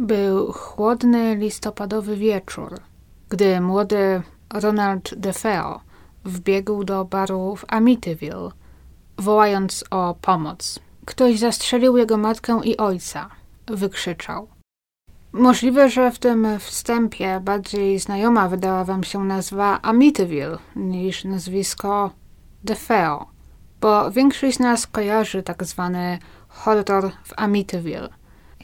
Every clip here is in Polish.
Był chłodny listopadowy wieczór, gdy młody Ronald DeFeo wbiegł do baru w Amityville, wołając o pomoc. Ktoś zastrzelił jego matkę i ojca, wykrzyczał. Możliwe, że w tym wstępie bardziej znajoma wydała wam się nazwa Amityville niż nazwisko DeFeo, bo większość z nas kojarzy tak zwany horror w Amityville.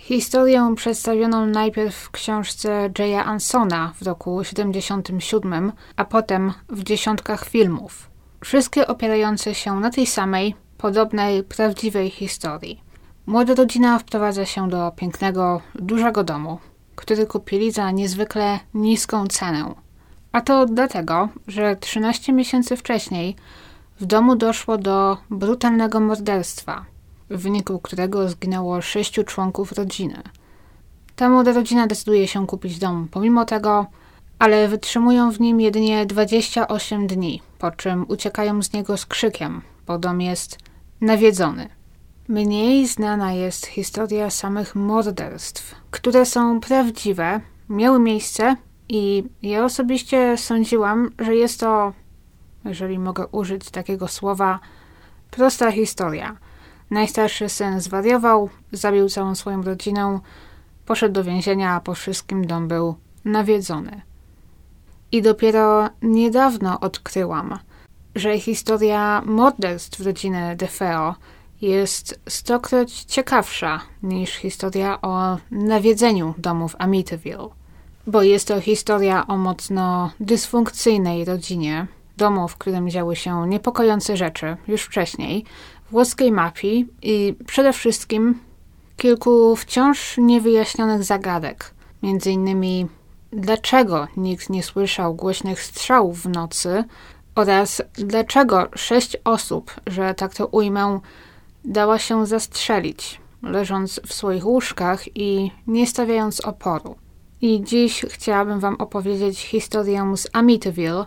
Historię przedstawioną najpierw w książce Jaya Ansona w roku 77, a potem w dziesiątkach filmów. Wszystkie opierające się na tej samej, podobnej, prawdziwej historii. Młoda rodzina wprowadza się do pięknego, dużego domu, który kupili za niezwykle niską cenę. A to dlatego, że 13 miesięcy wcześniej w domu doszło do brutalnego morderstwa, w wyniku którego zginęło sześciu członków rodziny. Ta młoda rodzina decyduje się kupić dom pomimo tego, ale wytrzymują w nim jedynie 28 dni, po czym uciekają z niego z krzykiem, bo dom jest nawiedzony. Mniej znana jest historia samych morderstw, które są prawdziwe, miały miejsce i ja osobiście sądziłam, że jest to, jeżeli mogę użyć takiego słowa, prosta historia. Najstarszy syn zwariował, zabił całą swoją rodzinę, poszedł do więzienia, a po wszystkim dom był nawiedzony. I dopiero niedawno odkryłam, że historia morderstw rodziny DeFeo jest stokroć ciekawsza niż historia o nawiedzeniu domów Amityville, bo jest to historia o mocno dysfunkcyjnej rodzinie, domu, w którym działy się niepokojące rzeczy już wcześniej, włoskiej mafii i przede wszystkim kilku wciąż niewyjaśnionych zagadek, między innymi dlaczego nikt nie słyszał głośnych strzałów w nocy oraz dlaczego sześć osób, że tak to ujmę, dała się zastrzelić, leżąc w swoich łóżkach i nie stawiając oporu. I dziś chciałabym Wam opowiedzieć historię z Amityville,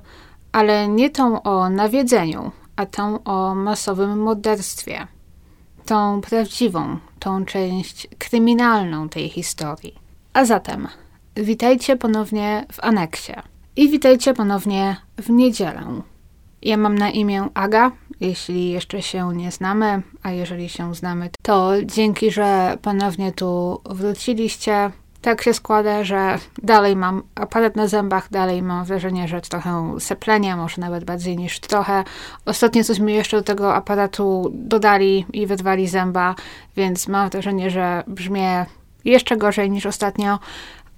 ale nie tą o nawiedzeniu, a tą o masowym morderstwie. Tą prawdziwą, tą część kryminalną tej historii. A zatem, witajcie ponownie w aneksie. I witajcie ponownie w niedzielę. Ja mam na imię Aga, jeśli jeszcze się nie znamy, a jeżeli się znamy, to dzięki, że ponownie tu wróciliście. Tak się składa, że dalej mam aparat na zębach, dalej mam wrażenie, że trochę seplenia, może nawet bardziej niż trochę. Ostatnio coś mi jeszcze do tego aparatu dodali i wydwali zęba, więc mam wrażenie, że brzmię jeszcze gorzej niż ostatnio,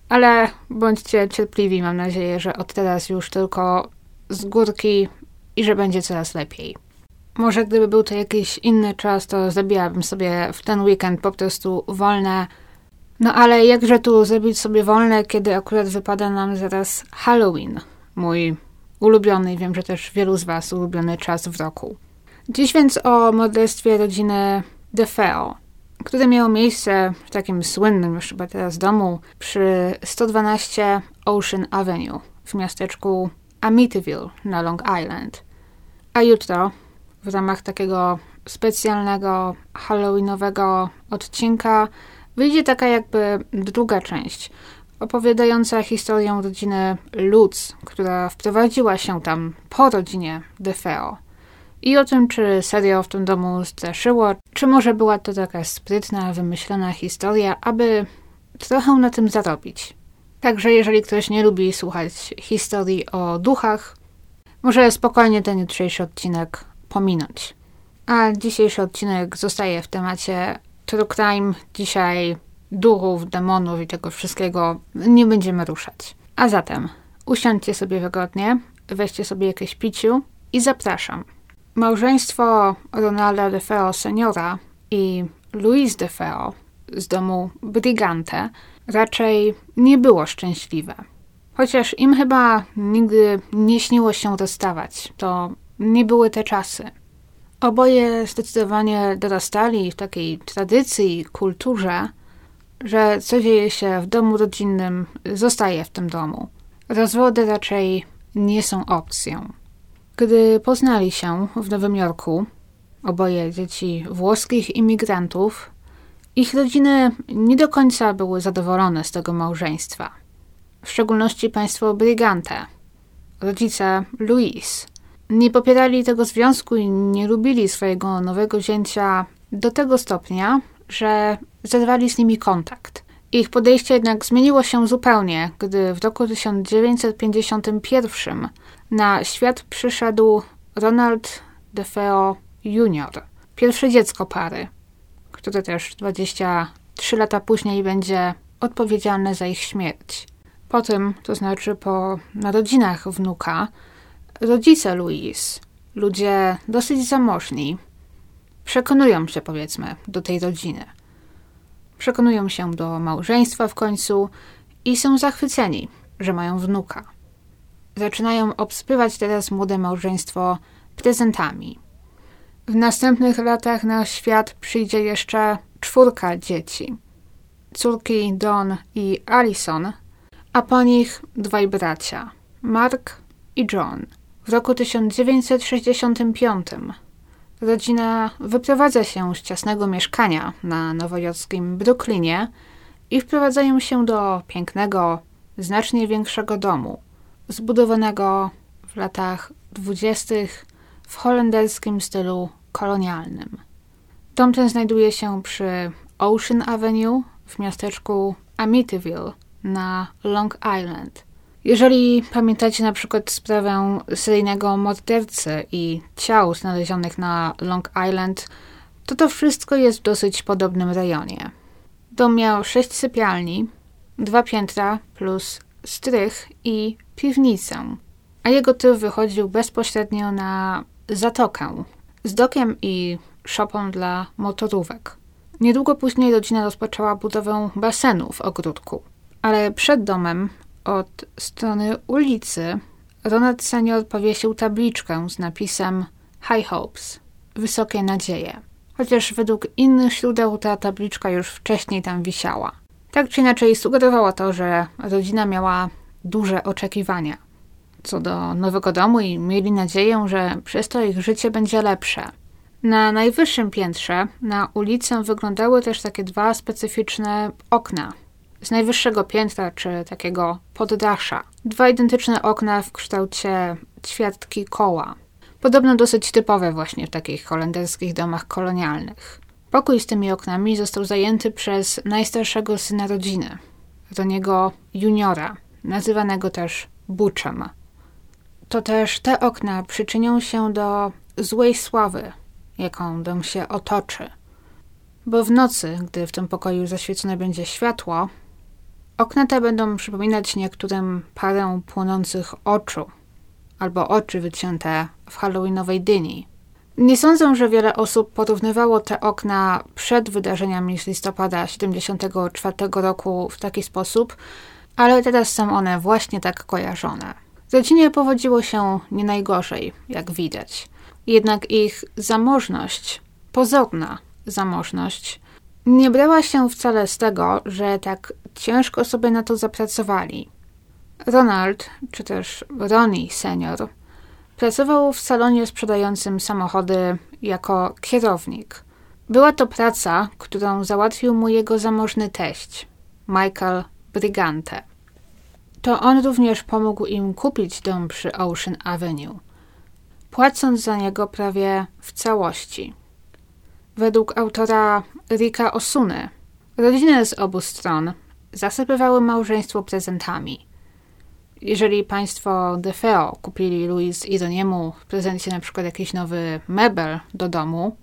ale bądźcie cierpliwi, mam nadzieję, że od teraz już tylko z górki i że będzie coraz lepiej. Może gdyby był to jakiś inny czas, to zabijałabym sobie w ten weekend po prostu wolne. No ale jakże tu zrobić sobie wolne, kiedy akurat wypada nam zaraz Halloween, mój ulubiony, wiem, że też wielu z Was ulubiony czas w roku. Dziś więc o morderstwie rodziny DeFeo, które miało miejsce w takim słynnym już chyba teraz domu przy 112 Ocean Avenue w miasteczku Amityville na Long Island. A jutro w ramach takiego specjalnego halloweenowego odcinka wyjdzie taka jakby druga część, opowiadająca historię rodziny Lutz, która wprowadziła się tam po rodzinie DeFeo. I o tym, czy serio w tym domu straszyło, czy może była to taka sprytna, wymyślona historia, aby trochę na tym zarobić. Także jeżeli ktoś nie lubi słuchać historii o duchach, może spokojnie ten jutrzejszy odcinek pominąć. A dzisiejszy odcinek zostaje w temacie true crime. Dzisiaj duchów, demonów i tego wszystkiego nie będziemy ruszać. A zatem usiądźcie sobie wygodnie, weźcie sobie jakieś piciu i zapraszam. Małżeństwo Ronalda DeFeo seniora i Louise DeFeo z domu Brigante raczej nie było szczęśliwe. Chociaż im chyba nigdy nie śniło się rozstawać, to nie były te czasy. Oboje zdecydowanie dorastali w takiej tradycji kulturze, że co dzieje się w domu rodzinnym, zostaje w tym domu. Rozwody raczej nie są opcją. Gdy poznali się w Nowym Jorku, oboje dzieci włoskich imigrantów, Ich rodziny nie do końca były zadowolone z tego małżeństwa. W szczególności państwo Brigante, rodzice Louise. Nie popierali tego związku i nie lubili swojego nowego zięcia do tego stopnia, że zerwali z nimi kontakt. Ich podejście jednak zmieniło się zupełnie, gdy w roku 1951 na świat przyszedł Ronald DeFeo Jr., pierwsze dziecko pary, które też 23 lata później będzie odpowiedzialne za ich śmierć. Po tym, to znaczy po narodzinach wnuka, rodzice Louise, ludzie dosyć zamożni, przekonują się, powiedzmy, do tej rodziny. Przekonują się do małżeństwa w końcu i są zachwyceni, że mają wnuka. Zaczynają obsypywać teraz młode małżeństwo prezentami. W następnych latach na świat przyjdzie jeszcze czwórka dzieci. Córki Don i Alison, a po nich dwaj bracia, Mark i John. W roku 1965 rodzina wyprowadza się z ciasnego mieszkania na nowojorskim Brooklynie i wprowadzają się do pięknego, znacznie większego domu, zbudowanego w latach dwudziestych w holenderskim stylu kolonialnym. Dom ten znajduje się przy Ocean Avenue w miasteczku Amityville na Long Island. Jeżeli pamiętacie na przykład sprawę seryjnego mordercy i ciał znalezionych na Long Island, to to wszystko jest w dosyć podobnym rejonie. Dom miał sześć sypialni, dwa piętra plus strych i piwnicę, a jego tył wychodził bezpośrednio na zatokę z dokiem i szopą dla motorówek. Niedługo później rodzina rozpoczęła budowę basenu w ogródku, ale przed domem od strony ulicy Ronald Senior powiesił tabliczkę z napisem High Hopes, wysokie nadzieje. Chociaż według innych źródeł ta tabliczka już wcześniej tam wisiała. Tak czy inaczej sugerowała to, że rodzina miała duże oczekiwania co do nowego domu i mieli nadzieję, że przez to ich życie będzie lepsze. Na najwyższym piętrze na ulicę wyglądały też takie dwa specyficzne okna. Z najwyższego piętra, czy takiego poddasza. Dwa identyczne okna w kształcie ćwiartki koła. Podobno dosyć typowe właśnie w takich holenderskich domach kolonialnych. Pokój z tymi oknami został zajęty przez najstarszego syna rodziny, Roniego Juniora, nazywanego też Butchem to też te okna przyczynią się do złej sławy, jaką dom się otoczy. Bo w nocy, gdy w tym pokoju zaświecone będzie światło, okna te będą przypominać niektórym parę płonących oczu albo oczy wycięte w halloweenowej dyni. Nie sądzę, że wiele osób porównywało te okna przed wydarzeniami z listopada 74 roku w taki sposób, ale teraz są one właśnie tak kojarzone. Rodzinie powodziło się nie najgorzej, jak widać. Jednak ich zamożność, pozorna zamożność, nie brała się wcale z tego, że tak ciężko sobie na to zapracowali. Ronald, czy też Ronnie senior, pracował w salonie sprzedającym samochody jako kierownik. Była to praca, którą załatwił mu jego zamożny teść, Michael Brigante to on również pomógł im kupić dom przy Ocean Avenue, płacąc za niego prawie w całości. Według autora Rika Osuny, rodziny z obu stron zasypywały małżeństwo prezentami. Jeżeli państwo DeFeo kupili Louis i Doniemu w prezencie na przykład jakiś nowy mebel do domu,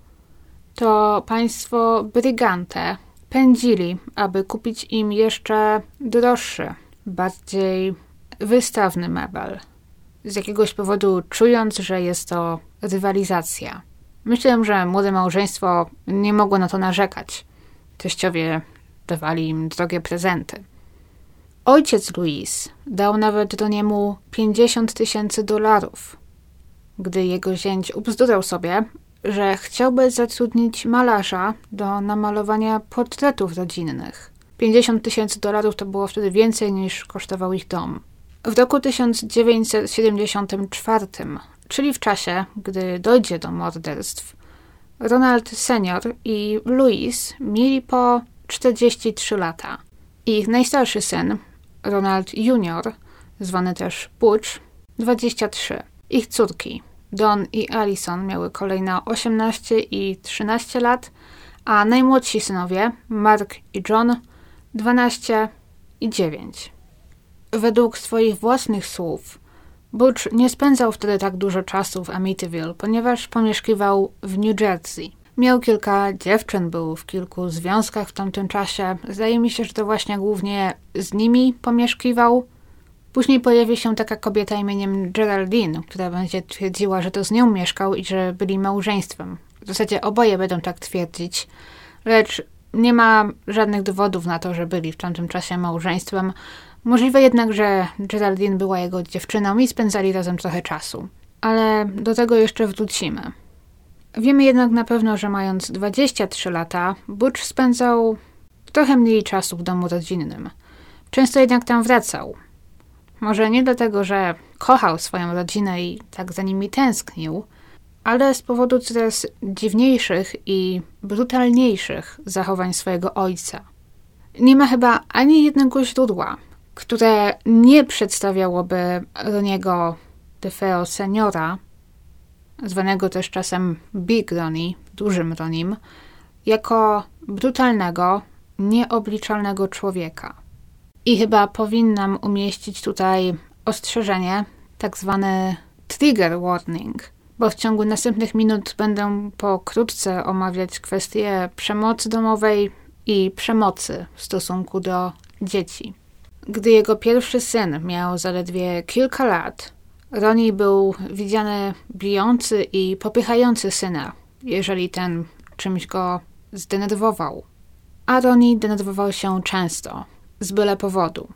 to państwo Brigante pędzili, aby kupić im jeszcze droższy bardziej wystawny mebel. Z jakiegoś powodu czując, że jest to rywalizacja. Myślę, że młode małżeństwo nie mogło na to narzekać. Teściowie dawali im drogie prezenty. Ojciec Louis dał nawet do niemu 50 tysięcy dolarów, gdy jego zięć ubzdurał sobie, że chciałby zatrudnić malarza do namalowania portretów rodzinnych. 50 tysięcy dolarów to było wtedy więcej niż kosztował ich dom. W roku 1974, czyli w czasie, gdy dojdzie do morderstw, Ronald senior i Louise mieli po 43 lata. Ich najstarszy syn, Ronald junior, zwany też Butch, 23. Ich córki, Don i Alison, miały kolejno 18 i 13 lat, a najmłodsi synowie, Mark i John, 12 i 9. Według swoich własnych słów, Butch nie spędzał wtedy tak dużo czasu w Amityville, ponieważ pomieszkiwał w New Jersey. Miał kilka dziewczyn, był w kilku związkach w tamtym czasie. Zdaje mi się, że to właśnie głównie z nimi pomieszkiwał. Później pojawi się taka kobieta imieniem Geraldine, która będzie twierdziła, że to z nią mieszkał i że byli małżeństwem. W zasadzie oboje będą tak twierdzić, lecz nie ma żadnych dowodów na to, że byli w tamtym czasie małżeństwem. Możliwe jednak, że Geraldine była jego dziewczyną i spędzali razem trochę czasu. Ale do tego jeszcze wrócimy. Wiemy jednak na pewno, że mając 23 lata, Butch spędzał trochę mniej czasu w domu rodzinnym. Często jednak tam wracał. Może nie dlatego, że kochał swoją rodzinę i tak za nimi tęsknił, ale z powodu coraz dziwniejszych i brutalniejszych zachowań swojego ojca. Nie ma chyba ani jednego źródła, które nie przedstawiałoby Roniego DeFeo seniora, zwanego też czasem Big Ronnie, dużym Ronim, jako brutalnego, nieobliczalnego człowieka. I chyba powinnam umieścić tutaj ostrzeżenie, tak zwany trigger warning, bo w ciągu następnych minut będę pokrótce omawiać kwestie przemocy domowej i przemocy w stosunku do dzieci. Gdy jego pierwszy syn miał zaledwie kilka lat, Ronnie był widziany bijący i popychający syna, jeżeli ten czymś go zdenerwował. A Ronnie denerwował się często, z byle powodu.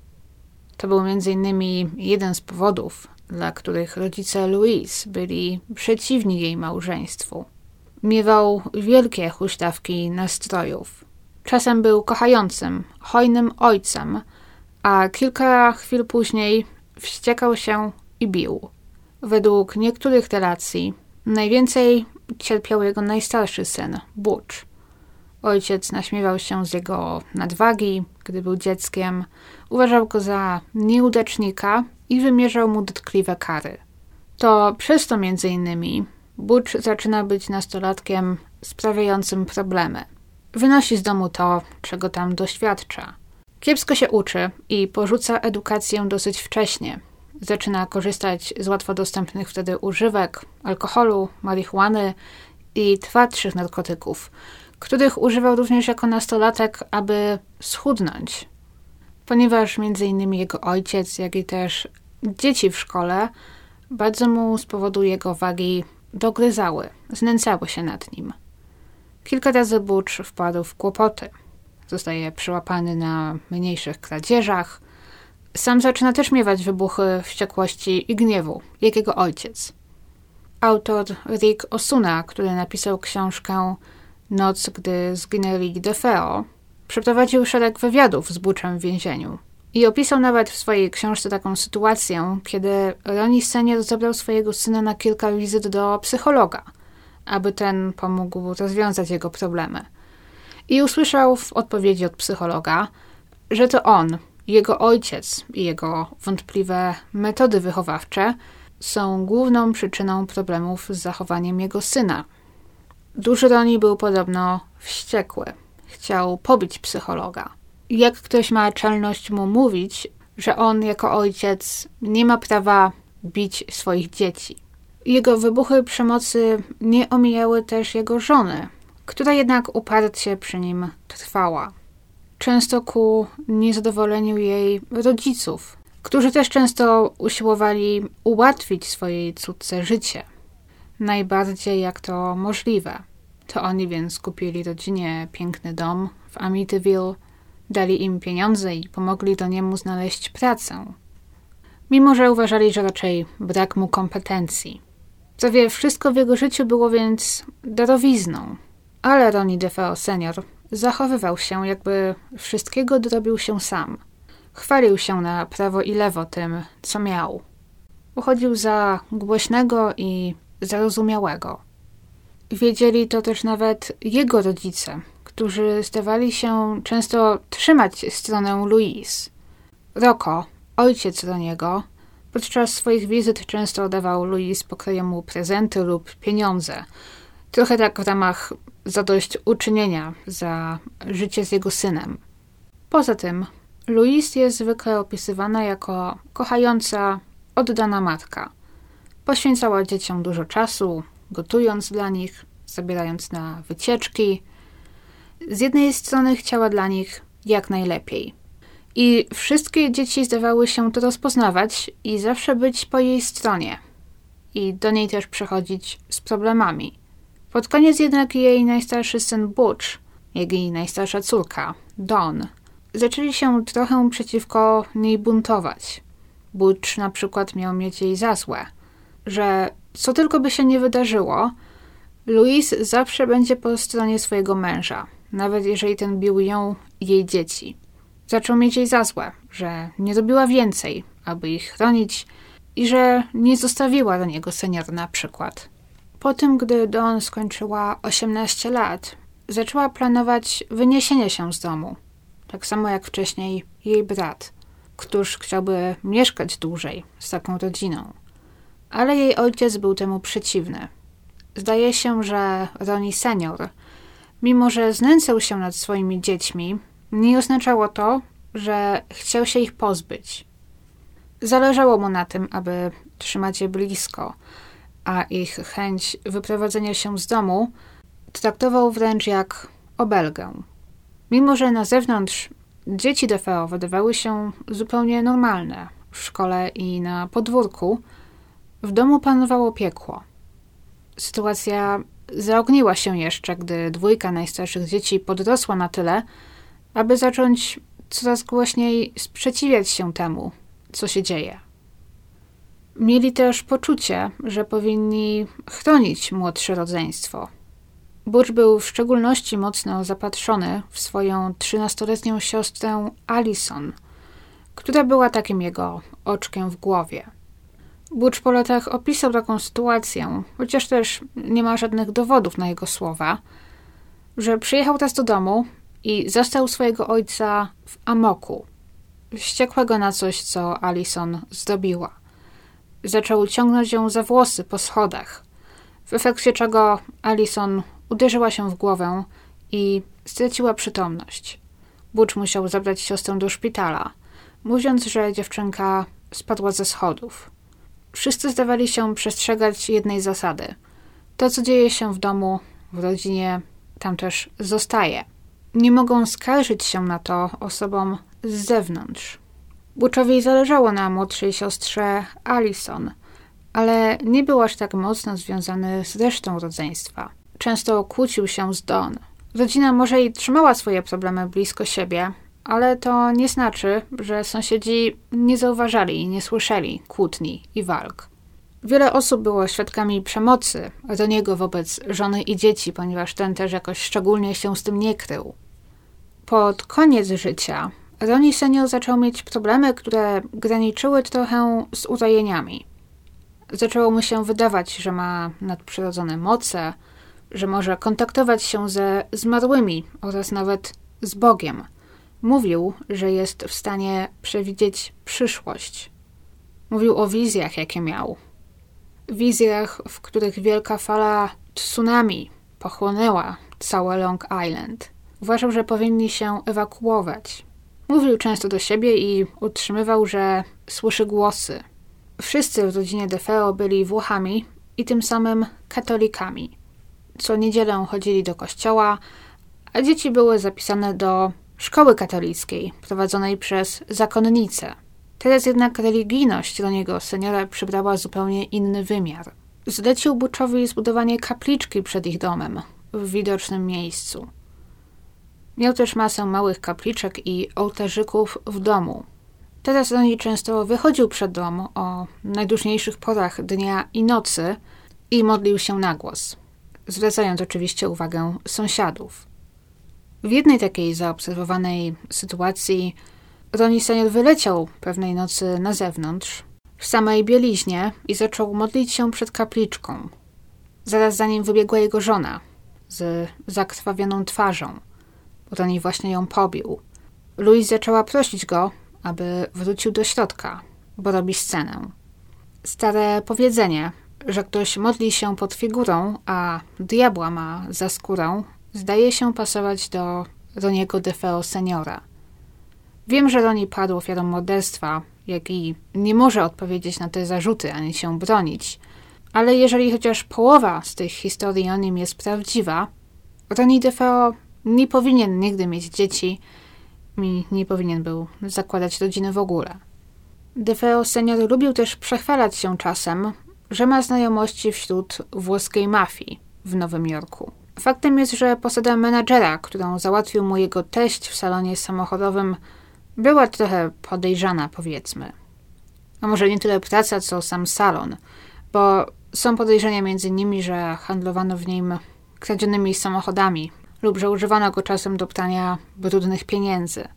To był m.in. jeden z powodów, dla których rodzice Louise byli przeciwni jej małżeństwu. Miewał wielkie huśtawki nastrojów. Czasem był kochającym, hojnym ojcem, a kilka chwil później wściekał się i bił. Według niektórych relacji najwięcej cierpiał jego najstarszy syn, Butch. Ojciec naśmiewał się z jego nadwagi, gdy był dzieckiem, uważał go za nieudacznika i wymierzał mu dotkliwe kary. To przez to między innymi Butch zaczyna być nastolatkiem sprawiającym problemy. Wynosi z domu to, czego tam doświadcza. Kiepsko się uczy i porzuca edukację dosyć wcześnie. Zaczyna korzystać z łatwo dostępnych wtedy używek, alkoholu, marihuany i twardszych narkotyków, których używał również jako nastolatek, aby schudnąć. Ponieważ innymi jego ojciec, jak i też dzieci w szkole bardzo mu z powodu jego wagi dogryzały, znęcały się nad nim. Kilka razy Butch wpadł w kłopoty. Zostaje przyłapany na mniejszych kradzieżach. Sam zaczyna też miewać wybuchy wściekłości i gniewu, jak jego ojciec. Autor Rick Osuna, który napisał książkę Noc, gdy zginęli DeFeo, przeprowadził szereg wywiadów z Butchem w więzieniu. I opisał nawet w swojej książce taką sytuację, kiedy Ronnie Senior zabrał swojego syna na kilka wizyt do psychologa, aby ten pomógł rozwiązać jego problemy. I usłyszał w odpowiedzi od psychologa, że to on, jego ojciec i jego wątpliwe metody wychowawcze są główną przyczyną problemów z zachowaniem jego syna. Duży Ronnie był podobno wściekły. Chciał pobić psychologa jak ktoś ma czelność mu mówić, że on jako ojciec nie ma prawa bić swoich dzieci. Jego wybuchy przemocy nie omijały też jego żony, która jednak uparcie przy nim trwała. Często ku niezadowoleniu jej rodziców, którzy też często usiłowali ułatwić swojej córce życie. Najbardziej jak to możliwe. To oni więc kupili rodzinie piękny dom w Amityville, dali im pieniądze i pomogli do niemu znaleźć pracę. Mimo, że uważali, że raczej brak mu kompetencji. Prawie wszystko w jego życiu było więc darowizną. Ale Ronnie DeFeo senior zachowywał się, jakby wszystkiego dorobił się sam. Chwalił się na prawo i lewo tym, co miał. Uchodził za głośnego i zarozumiałego. Wiedzieli to też nawet jego rodzice, którzy zdawali się często trzymać stronę Louise. Rocco, ojciec Roniego, podczas swoich wizyt często dawał Louise pokrojemu prezenty lub pieniądze. Trochę tak w ramach zadośćuczynienia za życie z jego synem. Poza tym, Louise jest zwykle opisywana jako kochająca, oddana matka. Poświęcała dzieciom dużo czasu, gotując dla nich, zabierając na wycieczki. Z jednej strony chciała dla nich jak najlepiej. I wszystkie dzieci zdawały się to rozpoznawać i zawsze być po jej stronie. I do niej też przychodzić z problemami. Pod koniec jednak jej najstarszy syn Butch, jak i najstarsza córka, Dawn, zaczęli się trochę przeciwko niej buntować. Butch na przykład miał mieć jej za złe, że co tylko by się nie wydarzyło, Louise zawsze będzie po stronie swojego męża, nawet jeżeli ten bił ją i jej dzieci. Zaczął mieć jej za złe, że nie robiła więcej, aby ich chronić i że nie zostawiła do niego senior na przykład. Po tym, gdy Dawn skończyła 18 lat, zaczęła planować wyniesienie się z domu. Tak samo jak wcześniej jej brat, któż chciałby mieszkać dłużej z taką rodziną. Ale jej ojciec był temu przeciwny. Zdaje się, że Ronnie senior, mimo że znęcał się nad swoimi dziećmi, nie oznaczało to, że chciał się ich pozbyć. Zależało mu na tym, aby trzymać je blisko, a ich chęć wyprowadzenia się z domu traktował wręcz jak obelgę. Mimo, że na zewnątrz dzieci DFO wydawały się zupełnie normalne w szkole i na podwórku, w domu panowało piekło. Sytuacja zaogniła się jeszcze, gdy dwójka najstarszych dzieci podrosła na tyle, aby zacząć coraz głośniej sprzeciwiać się temu, co się dzieje. Mieli też poczucie, że powinni chronić młodsze rodzeństwo. Butch był w szczególności mocno zapatrzony w swoją trzynastoletnią siostrę Alison, która była takim jego oczkiem w głowie. Butch po latach opisał taką sytuację, chociaż też nie ma żadnych dowodów na jego słowa, że przyjechał teraz do domu i zastał swojego ojca w amoku, wściekłego na coś, co Alison zdobiła. Zaczął ciągnąć ją za włosy po schodach, w efekcie czego Alison uderzyła się w głowę i straciła przytomność. Butch musiał zabrać siostrę do szpitala, mówiąc, że dziewczynka spadła ze schodów. Wszyscy zdawali się przestrzegać jednej zasady. To, co dzieje się w domu, w rodzinie, tam też zostaje. Nie mogą skarżyć się na to osobom z zewnątrz. Butchowi zależało na młodszej siostrze Alison, ale nie był aż tak mocno związany z resztą rodzeństwa. Często kłócił się z Don. Rodzina może i trzymała swoje problemy blisko siebie, ale to nie znaczy, że sąsiedzi nie zauważali i nie słyszeli kłótni i walk. Wiele osób było świadkami przemocy do niego wobec żony i dzieci, ponieważ ten też jakoś szczególnie się z tym nie krył. Pod koniec życia Ronnie senior zaczął mieć problemy, które graniczyły trochę z urojeniami. Zaczęło mu się wydawać, że ma nadprzyrodzone moce, że może kontaktować się ze zmarłymi oraz nawet z Bogiem. Mówił, że jest w stanie przewidzieć przyszłość. Mówił o wizjach, jakie miał. Wizjach, w których wielka fala tsunami pochłonęła całe Long Island. Uważał, że powinni się ewakuować. Mówił często do siebie i utrzymywał, że słyszy głosy. Wszyscy w rodzinie DeFeo byli Włochami i tym samym katolikami. Co niedzielę chodzili do kościoła, a dzieci były zapisane do szkoły katolickiej prowadzonej przez zakonnicę. Teraz jednak religijność do niego seniora przybrała zupełnie inny wymiar. Zlecił Buczowi zbudowanie kapliczki przed ich domem, w widocznym miejscu. Miał też masę małych kapliczek i ołtarzyków w domu. Teraz Roni często wychodził przed dom o najdłużniejszych porach dnia i nocy i modlił się na głos, zwracając oczywiście uwagę sąsiadów. W jednej takiej zaobserwowanej sytuacji Roni senior wyleciał pewnej nocy na zewnątrz, w samej bieliźnie i zaczął modlić się przed kapliczką. Zaraz za nim wybiegła jego żona z zakrwawioną twarzą. Ronnie właśnie ją pobił. Louise zaczęła prosić go, aby wrócił do środka, bo robi scenę. Stare powiedzenie, że ktoś modli się pod figurą, a diabła ma za skórą, zdaje się pasować do Roniego DeFeo seniora. Wiem, że Roni padł ofiarą morderstwa, jak i nie może odpowiedzieć na te zarzuty ani się bronić, ale jeżeli chociaż połowa z tych historii o nim jest prawdziwa, Roni DeFeo nie powinien nigdy mieć dzieci i nie powinien był zakładać rodziny w ogóle. DeFeo senior lubił też przechwalać się czasem, że ma znajomości wśród włoskiej mafii w Nowym Jorku. Faktem jest, że posada menadżera, którą załatwił mu jego teść w salonie samochodowym, była trochę podejrzana, powiedzmy. A może nie tyle praca, co sam salon, bo są podejrzenia między nimi, że handlowano w nim kradzionymi samochodami lub że używano go czasem do prania brudnych pieniędzy.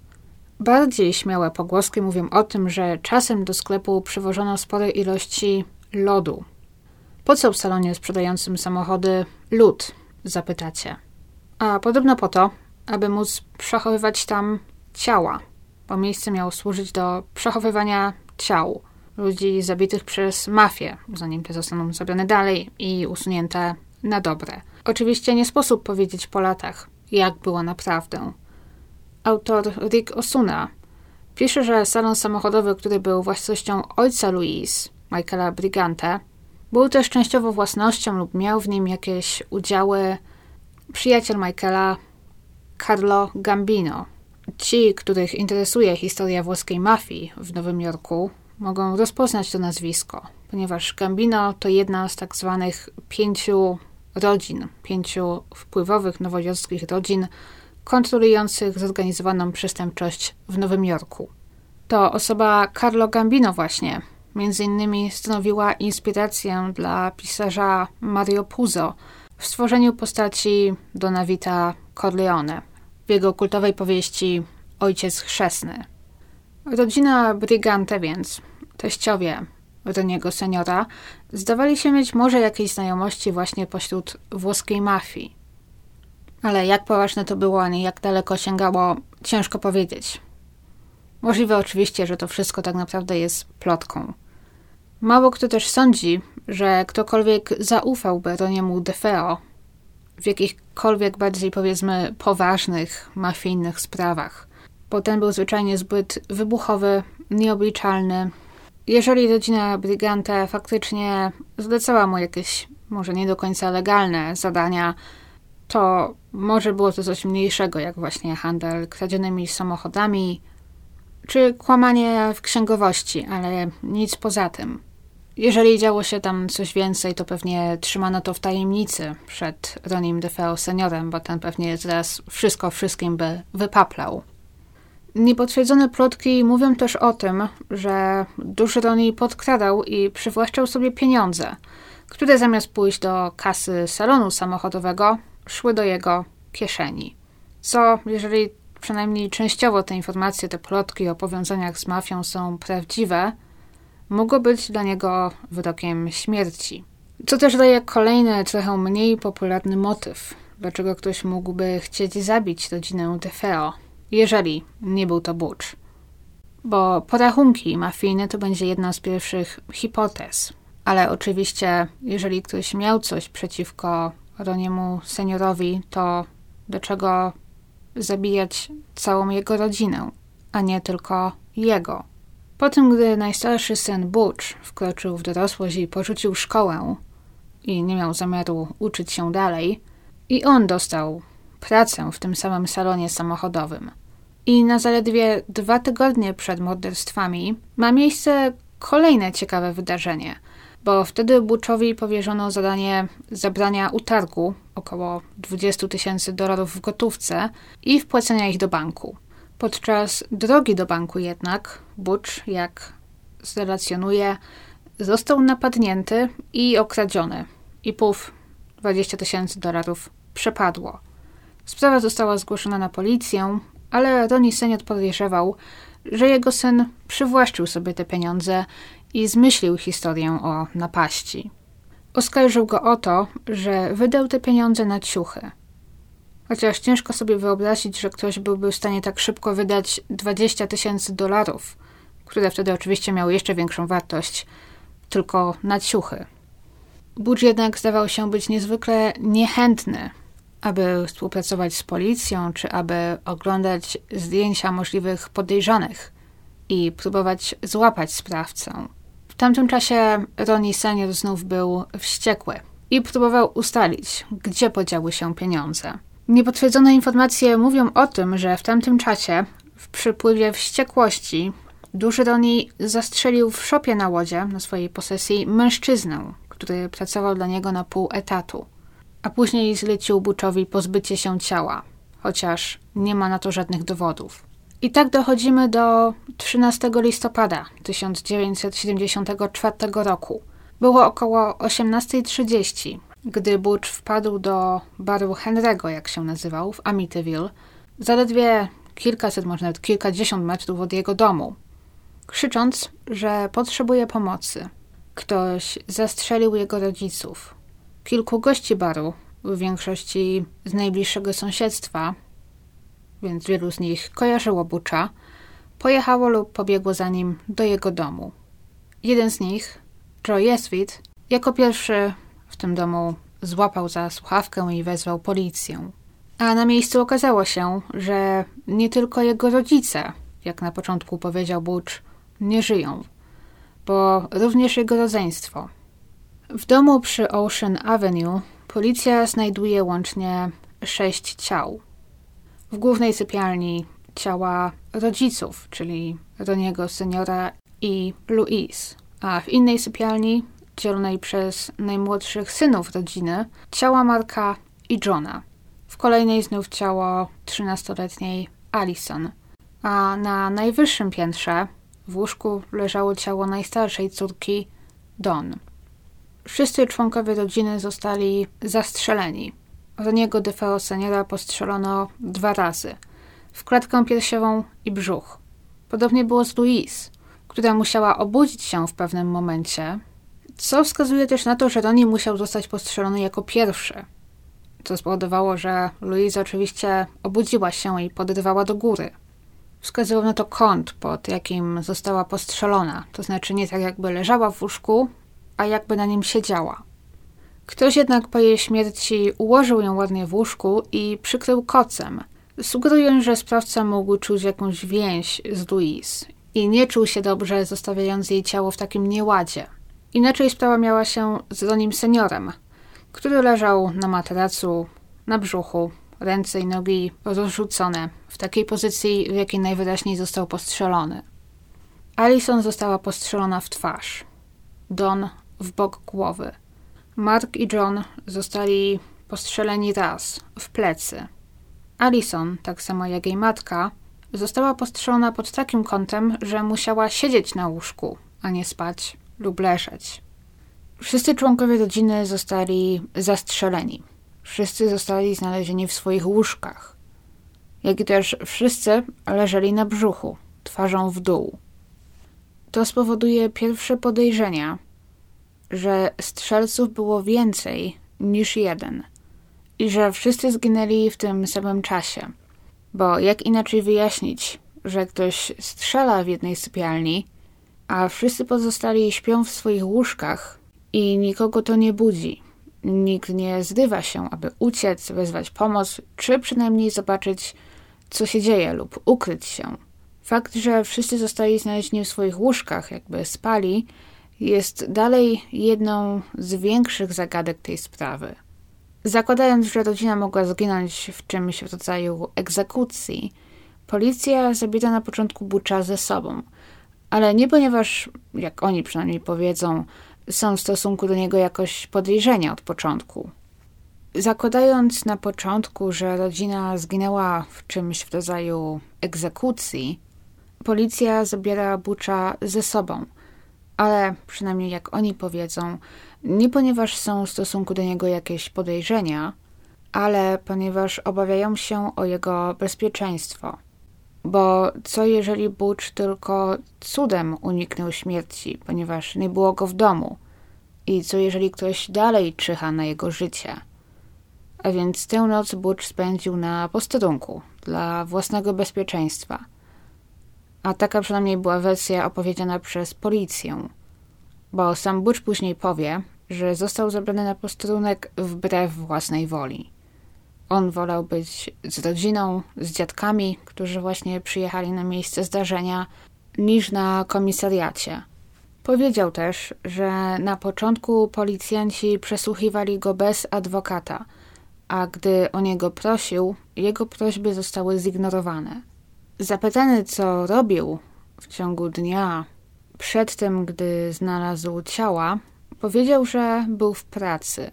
Bardziej śmiałe pogłoski mówią o tym, że czasem do sklepu przywożono spore ilości lodu. Po co w salonie sprzedającym samochody lód? Zapytacie. A podobno po to, aby móc przechowywać tam ciała, bo miejsce miało służyć do przechowywania ciał ludzi zabitych przez mafię, zanim te zostaną zabrane dalej i usunięte na dobre. Oczywiście nie sposób powiedzieć po latach, jak było naprawdę. Autor Rick Osuna pisze, że salon samochodowy, który był własnością ojca Louise, Michaela Brigante, był też częściowo własnością lub miał w nim jakieś udziały przyjaciel Michaela, Carlo Gambino. Ci, których interesuje historia włoskiej mafii w Nowym Jorku, mogą rozpoznać to nazwisko, ponieważ Gambino to jedna z tak zwanych pięciu rodzin, pięciu wpływowych nowojorskich rodzin kontrolujących zorganizowaną przestępczość w Nowym Jorku. To osoba Carlo Gambino właśnie, między innymi stanowiła inspirację dla pisarza Mario Puzo w stworzeniu postaci Dona Vita Corleone w jego kultowej powieści Ojciec Chrzestny. Rodzina Brigante więc, teściowie Roniego seniora, zdawali się mieć może jakieś znajomości właśnie pośród włoskiej mafii. Ale jak poważne to było, ani jak daleko sięgało, ciężko powiedzieć. Możliwe oczywiście, że to wszystko tak naprawdę jest plotką. Mało kto też sądzi, że ktokolwiek zaufałby Roniemu DeFeo w jakichkolwiek bardziej powiedzmy poważnych, mafijnych sprawach, bo ten był zwyczajnie zbyt wybuchowy, nieobliczalny. Jeżeli rodzina Brigante faktycznie zlecała mu jakieś, może nie do końca legalne zadania, to może było to coś mniejszego, jak właśnie handel kradzionymi samochodami, czy kłamanie w księgowości, ale nic poza tym. Jeżeli działo się tam coś więcej, to pewnie trzymano to w tajemnicy przed Ronim DeFeo seniorem, bo ten pewnie zaraz wszystko wszystkim by wypaplał. Niepotwierdzone plotki mówią też o tym, że duży Roni podkradał i przywłaszczał sobie pieniądze, które zamiast pójść do kasy salonu samochodowego, szły do jego kieszeni. Co, jeżeli przynajmniej częściowo te informacje, te plotki o powiązaniach z mafią są prawdziwe, mogło być dla niego wyrokiem śmierci. Co też daje kolejny, trochę mniej popularny motyw, dlaczego ktoś mógłby chcieć zabić rodzinę DeFeo, jeżeli nie był to Butch. Bo porachunki mafijne to będzie jedna z pierwszych hipotez. Ale oczywiście, jeżeli ktoś miał coś przeciwko Roniemu seniorowi, to dlaczego zabijać całą jego rodzinę, a nie tylko jego? Po tym, gdy najstarszy syn Butch wkroczył w dorosłość i porzucił szkołę i nie miał zamiaru uczyć się dalej, i on dostał pracę w tym samym salonie samochodowym. I na zaledwie dwa tygodnie przed morderstwami ma miejsce kolejne ciekawe wydarzenie, bo wtedy Butchowi powierzono zadanie zabrania utargu około 20 tysięcy dolarów w gotówce i wpłacenia ich do banku. Podczas drogi do banku jednak Butch, jak zrelacjonuje, został napadnięty i okradziony. I puf, 20 tysięcy dolarów przepadło. Sprawa została zgłoszona na policję, ale Ronnie senior podejrzewał, że jego syn przywłaszczył sobie te pieniądze i zmyślił historię o napaści. Oskarżył go o to, że wydał te pieniądze na ciuchy. Chociaż ciężko sobie wyobrazić, że ktoś byłby w stanie tak szybko wydać 20 tysięcy dolarów, które wtedy oczywiście miały jeszcze większą wartość, tylko na ciuchy. Butch jednak zdawał się być niezwykle niechętny, aby współpracować z policją, czy aby oglądać zdjęcia możliwych podejrzanych i próbować złapać sprawcę. W tamtym czasie Ronnie senior znów był wściekły i próbował ustalić, gdzie podziały się pieniądze. Niepotwierdzone informacje mówią o tym, że w tamtym czasie, w przypływie wściekłości, duży Ronnie zastrzelił w szopie na łodzie na swojej posesji mężczyznę, który pracował dla niego na pół etatu, a później zlecił Butchowi pozbycie się ciała, chociaż nie ma na to żadnych dowodów. I tak dochodzimy do 13 listopada 1974 roku. Było około 18.30, gdy Butch wpadł do baru Henry'ego, jak się nazywał, w Amityville, zaledwie kilkaset, może nawet kilkadziesiąt metrów od jego domu, krzycząc, że potrzebuje pomocy. Ktoś zastrzelił jego rodziców. Kilku gości baru, w większości z najbliższego sąsiedztwa, więc wielu z nich kojarzyło Butcha, pojechało lub pobiegło za nim do jego domu. Jeden z nich, Joe Yeswit, jako pierwszy w tym domu złapał za słuchawkę i wezwał policję. A na miejscu okazało się, że nie tylko jego rodzice, jak na początku powiedział Butch, nie żyją, bo również jego rodzeństwo. W domu przy Ocean Avenue policja znajduje łącznie sześć ciał. W głównej sypialni ciała rodziców, czyli Roniego seniora i Louise, a w innej sypialni, dzielonej przez najmłodszych synów rodziny, ciała Marka i Johna. W kolejnej znów ciało 13-letniej Alison, a na najwyższym piętrze w łóżku leżało ciało najstarszej córki, Don. Wszyscy członkowie rodziny zostali zastrzeleni. Roniego DeFeo seniora postrzelono dwa razy. W klatkę piersiową i brzuch. Podobnie było z Louise, która musiała obudzić się w pewnym momencie, co wskazuje też na to, że Ronnie musiał zostać postrzelony jako pierwszy. To spowodowało, że Louise oczywiście obudziła się i podrywała do góry wskazywał na to kąt, pod jakim została postrzelona, to znaczy nie tak jakby leżała w łóżku, a jakby na nim siedziała. Ktoś jednak po jej śmierci ułożył ją ładnie w łóżku i przykrył kocem, sugerując, że sprawca mógł czuć jakąś więź z Louise i nie czuł się dobrze, zostawiając jej ciało w takim nieładzie. Inaczej sprawa miała się z Ronim seniorem, który leżał na materacu, na brzuchu, ręce i nogi rozrzucone, w takiej pozycji, w jakiej najwyraźniej został postrzelony. Alison została postrzelona w twarz, Don w bok głowy. Mark i John zostali postrzeleni raz, w plecy. Alison, tak samo jak jej matka, została postrzelona pod takim kątem, że musiała siedzieć na łóżku, a nie spać lub leżeć. Wszyscy członkowie rodziny zostali zastrzeleni. Wszyscy zostali znalezieni w swoich łóżkach, jak i też wszyscy leżeli na brzuchu, twarzą w dół. To spowoduje pierwsze podejrzenia, że strzelców było więcej niż jeden i że wszyscy zginęli w tym samym czasie. Bo jak inaczej wyjaśnić, że ktoś strzela w jednej sypialni, a wszyscy pozostali śpią w swoich łóżkach i nikogo to nie budzi? Nikt nie zdywa się, aby uciec, wezwać pomoc, czy przynajmniej zobaczyć, co się dzieje, lub ukryć się. Fakt, że wszyscy zostali znalezieni w swoich łóżkach, jakby spali, jest dalej jedną z większych zagadek tej sprawy. Zakładając, że rodzina mogła zginąć w czymś w rodzaju egzekucji, policja zabiera na początku Bucza ze sobą. Ale nie ponieważ, jak oni przynajmniej powiedzą, są w stosunku do niego jakoś podejrzenia od początku. Zakładając na początku, że rodzina zginęła w czymś w rodzaju egzekucji, policja zabiera Bucza ze sobą, ale przynajmniej jak oni powiedzą, nie ponieważ są w stosunku do niego jakieś podejrzenia, ale ponieważ obawiają się o jego bezpieczeństwo. Bo co jeżeli Butch tylko cudem uniknął śmierci, ponieważ nie było go w domu? I co jeżeli ktoś dalej czyha na jego życie? A więc tę noc Butch spędził na posterunku dla własnego bezpieczeństwa. A taka przynajmniej była wersja opowiedziana przez policję. Bo sam Butch później powie, że został zabrany na posterunek wbrew własnej woli. On wolał być z rodziną, z dziadkami, którzy właśnie przyjechali na miejsce zdarzenia, niż na komisariacie. Powiedział też, że na początku policjanci przesłuchiwali go bez adwokata, a gdy o niego prosił, jego prośby zostały zignorowane. Zapytany, co robił w ciągu dnia przed tym, gdy znalazł ciała, powiedział, że był w pracy.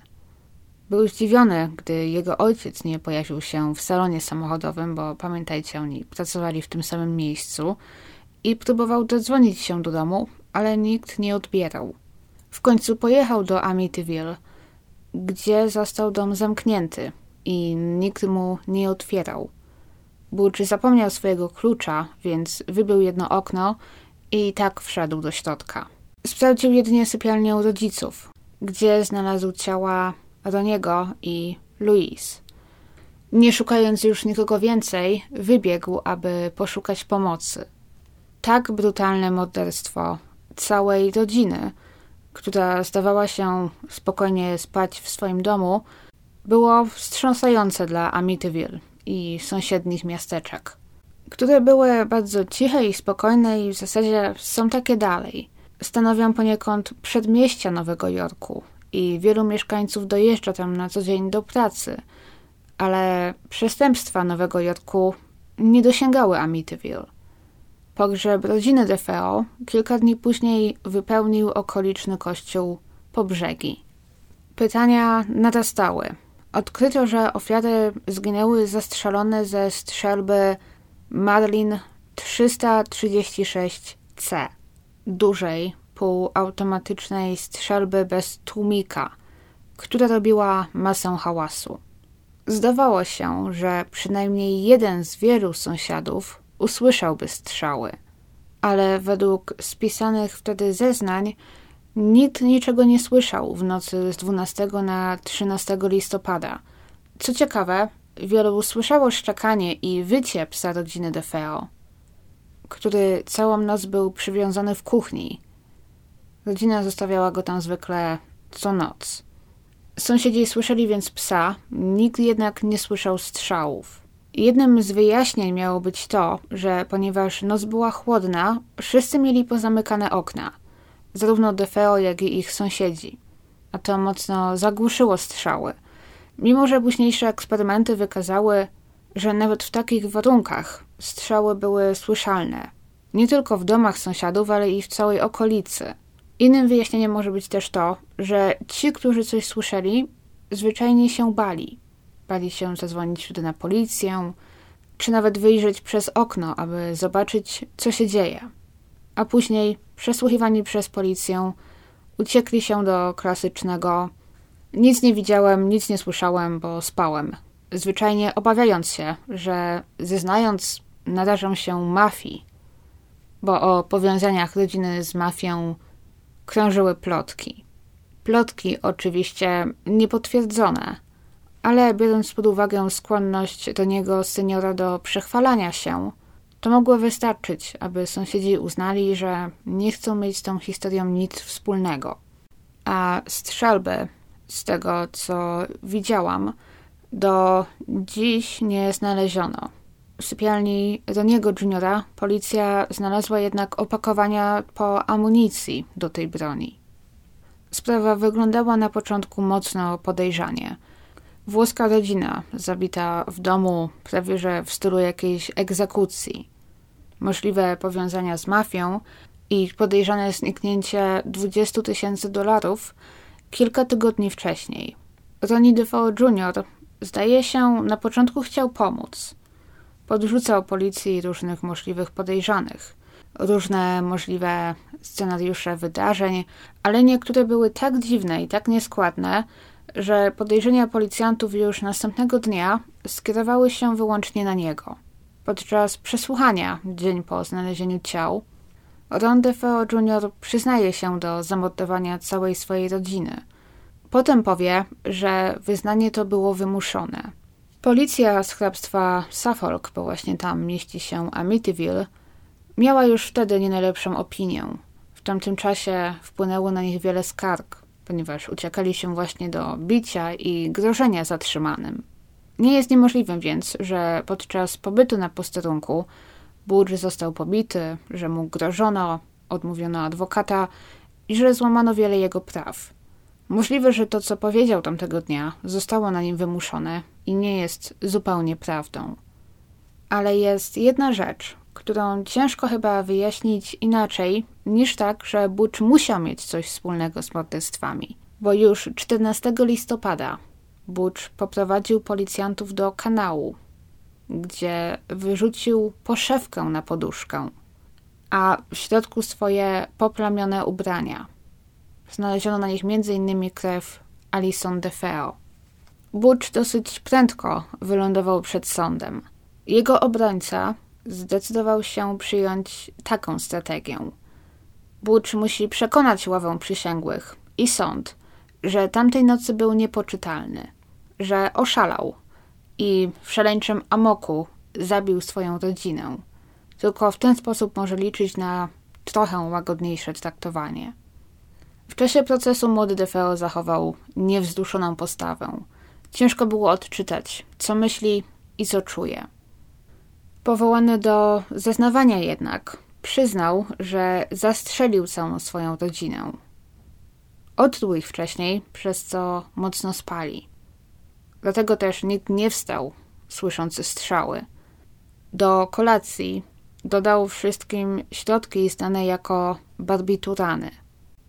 Był zdziwiony, gdy jego ojciec nie pojawił się w salonie samochodowym, bo pamiętajcie, oni pracowali w tym samym miejscu i próbował dodzwonić się do domu, ale nikt nie odbierał. W końcu pojechał do Amityville, gdzie został dom zamknięty i nikt mu nie otwierał. Butch zapomniał swojego klucza, więc wybył jedno okno i tak wszedł do środka. Sprawdził jedynie sypialnię rodziców, gdzie znalazł ciała Roniego i Louise. Nie szukając już nikogo więcej, wybiegł, aby poszukać pomocy. Tak brutalne morderstwo całej rodziny, która zdawała się spokojnie spać w swoim domu, było wstrząsające dla Amityville i sąsiednich miasteczek, które były bardzo ciche i spokojne i w zasadzie są takie dalej. Stanowią poniekąd przedmieścia Nowego Jorku i wielu mieszkańców dojeżdża tam na co dzień do pracy, ale przestępstwa Nowego Jorku nie dosięgały Amityville. Pogrzeb rodziny DeFeo kilka dni później wypełnił okoliczny kościół po brzegi. Pytania narastały. Odkryto, że ofiary zginęły zastrzelone ze strzelby Marlin 336C, dużej, półautomatycznej strzelby bez tłumika, która robiła masę hałasu. Zdawało się, że przynajmniej jeden z wielu sąsiadów usłyszałby strzały, ale według spisanych wtedy zeznań nikt niczego nie słyszał w nocy z 12 na 13 listopada. Co ciekawe, wielu usłyszało szczekanie i wycie psa rodziny DeFeo, który całą noc był przywiązany w kuchni. Rodzina zostawiała go tam zwykle co noc. Sąsiedzi słyszeli więc psa, nikt jednak nie słyszał strzałów. Jednym z wyjaśnień miało być to, że ponieważ noc była chłodna, wszyscy mieli pozamykane okna, zarówno DeFeo, jak i ich sąsiedzi, a to mocno zagłuszyło strzały. Mimo, że późniejsze eksperymenty wykazały, że nawet w takich warunkach strzały były słyszalne. Nie tylko w domach sąsiadów, ale i w całej okolicy. Innym wyjaśnieniem może być też to, że ci, którzy coś słyszeli, zwyczajnie się bali bali się zadzwonić wtedy na policję, czy nawet wyjrzeć przez okno, aby zobaczyć, co się dzieje. A później, przesłuchiwani przez policję, uciekli się do klasycznego nic nie widziałem, nic nie słyszałem, bo spałem. Zwyczajnie obawiając się, że zeznając narażą się mafii, bo o powiązaniach rodziny z mafią krążyły plotki. Plotki oczywiście niepotwierdzone, ale biorąc pod uwagę skłonność do niego seniora do przechwalania się, to mogło wystarczyć, aby sąsiedzi uznali, że nie chcą mieć z tą historią nic wspólnego. A strzelby, z tego co widziałam, do dziś nie znaleziono. W sypialni Roniego Juniora policja znalazła jednak opakowania po amunicji do tej broni. Sprawa wyglądała na początku mocno podejrzanie – Włoska rodzina zabita w domu prawie że w stylu jakiejś egzekucji. Możliwe powiązania z mafią i podejrzane zniknięcie 20 tysięcy dolarów kilka tygodni wcześniej. Ronnie DeFeo Jr. zdaje się na początku chciał pomóc. Podrzucał policji różnych możliwych podejrzanych, różne możliwe scenariusze wydarzeń, ale niektóre były tak dziwne i tak nieskładne, że podejrzenia policjantów już następnego dnia skierowały się wyłącznie na niego. Podczas przesłuchania, dzień po znalezieniu ciał, Ron DeFeo Jr. przyznaje się do zamordowania całej swojej rodziny. Potem powie, że wyznanie to było wymuszone. Policja z hrabstwa Suffolk, bo właśnie tam mieści się Amityville, miała już wtedy nie najlepszą opinię. W tamtym czasie wpłynęło na nich wiele skarg, ponieważ uciekali się właśnie do bicia i grożenia zatrzymanym. Nie jest niemożliwym więc, że podczas pobytu na posterunku Burge został pobity, że mu grożono, odmówiono adwokata i że złamano wiele jego praw. Możliwe, że to, co powiedział tamtego dnia, zostało na nim wymuszone i nie jest zupełnie prawdą. Ale jest jedna rzecz, którą ciężko chyba wyjaśnić inaczej niż tak, że Butch musiał mieć coś wspólnego z morderstwami. Bo już 14 listopada Butch poprowadził policjantów do kanału, gdzie wyrzucił poszewkę na poduszkę, a w środku swoje poplamione ubrania. Znaleziono na nich m.in. krew Alison DeFeo. Butch dosyć prędko wylądował przed sądem. Jego obrońca zdecydował się przyjąć taką strategię. Butch musi przekonać ławę przysięgłych i sąd, że tamtej nocy był niepoczytalny, że oszalał i w szaleńczym amoku zabił swoją rodzinę. Tylko w ten sposób może liczyć na trochę łagodniejsze traktowanie. W czasie procesu młody DeFeo zachował niewzduszoną postawę. Ciężko było odczytać, co myśli i co czuje. Powołany do zeznawania jednak, przyznał, że zastrzelił całą swoją rodzinę. Odtruł ich wcześniej, przez co mocno spali. Dlatego też nikt nie wstał, słysząc strzały. Do kolacji dodał wszystkim środki znane jako barbiturany.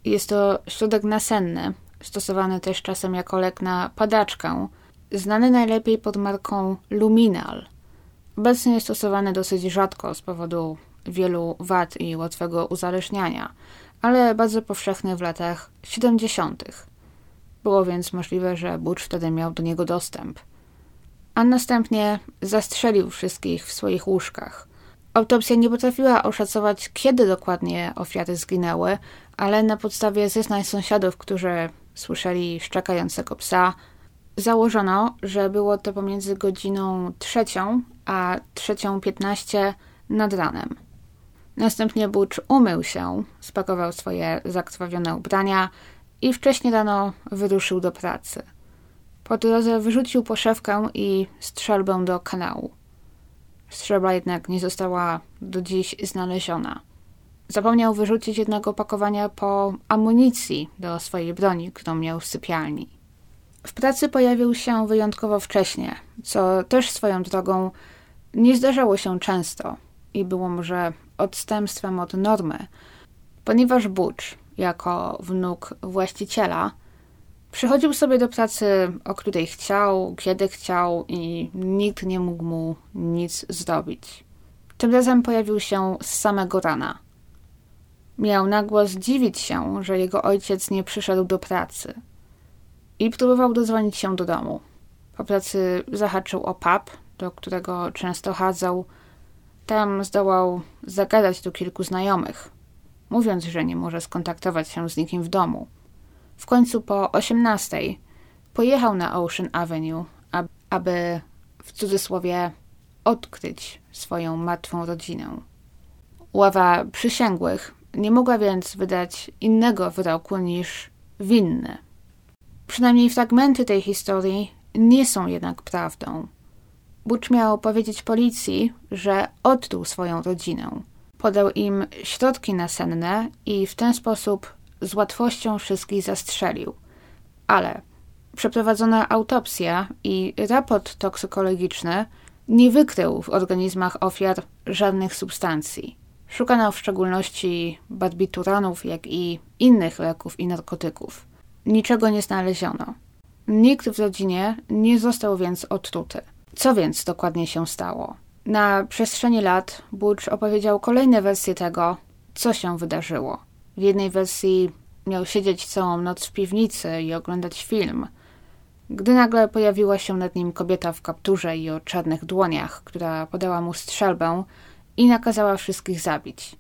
Jest to środek nasenny, stosowany też czasem jako lek na padaczkę, znany najlepiej pod marką Luminal. Obecnie jest stosowany dosyć rzadko z powodu wielu wad i łatwego uzależniania, ale bardzo powszechny w latach 70. Było więc możliwe, że Butch wtedy miał do niego dostęp. A następnie zastrzelił wszystkich w swoich łóżkach. Autopsja nie potrafiła oszacować, kiedy dokładnie ofiary zginęły, ale na podstawie zeznań sąsiadów, którzy słyszeli szczekającego psa, założono, że było to pomiędzy godziną trzecią a trzecią piętnaście nad ranem. Następnie Butch umył się, spakował swoje zakrwawione ubrania i wcześniej rano wyruszył do pracy. Po drodze wyrzucił poszewkę i strzelbę do kanału. Strzelba jednak nie została do dziś znaleziona. Zapomniał wyrzucić jednego opakowania po amunicji do swojej broni, którą miał w sypialni. W pracy pojawił się wyjątkowo wcześnie, co też swoją drogą nie zdarzało się często i było może odstępstwem od normy, ponieważ Butch, jako wnuk właściciela, przychodził sobie do pracy, o której chciał, kiedy chciał i nikt nie mógł mu nic zrobić. Tym razem pojawił się z samego rana. Miał nagło zdziwić się, że jego ojciec nie przyszedł do pracy i próbował dozwonić się do domu. Po pracy zahaczył o pub, do którego często chadzał. Tam zdołał zagadać do kilku znajomych, mówiąc, że nie może skontaktować się z nikim w domu. W końcu po osiemnastej pojechał na Ocean Avenue, aby w cudzysłowie odkryć swoją martwą rodzinę. Ława przysięgłych nie mogła więc wydać innego wyroku niż winny. Przynajmniej fragmenty tej historii nie są jednak prawdą. Butch miał powiedzieć policji, że odtruł swoją rodzinę. Podał im środki nasenne i w ten sposób z łatwością wszystkich zastrzelił. Ale przeprowadzona autopsja i raport toksykologiczny nie wykrył w organizmach ofiar żadnych substancji. Szukano w szczególności barbituranów, jak i innych leków i narkotyków. Niczego nie znaleziono. Nikt w rodzinie nie został więc odtruty. Co więc dokładnie się stało? Na przestrzeni lat Butch opowiedział kolejne wersje tego, co się wydarzyło. W jednej wersji miał siedzieć całą noc w piwnicy i oglądać film, gdy nagle pojawiła się nad nim kobieta w kapturze i o czarnych dłoniach, która podała mu strzelbę i nakazała wszystkich zabić.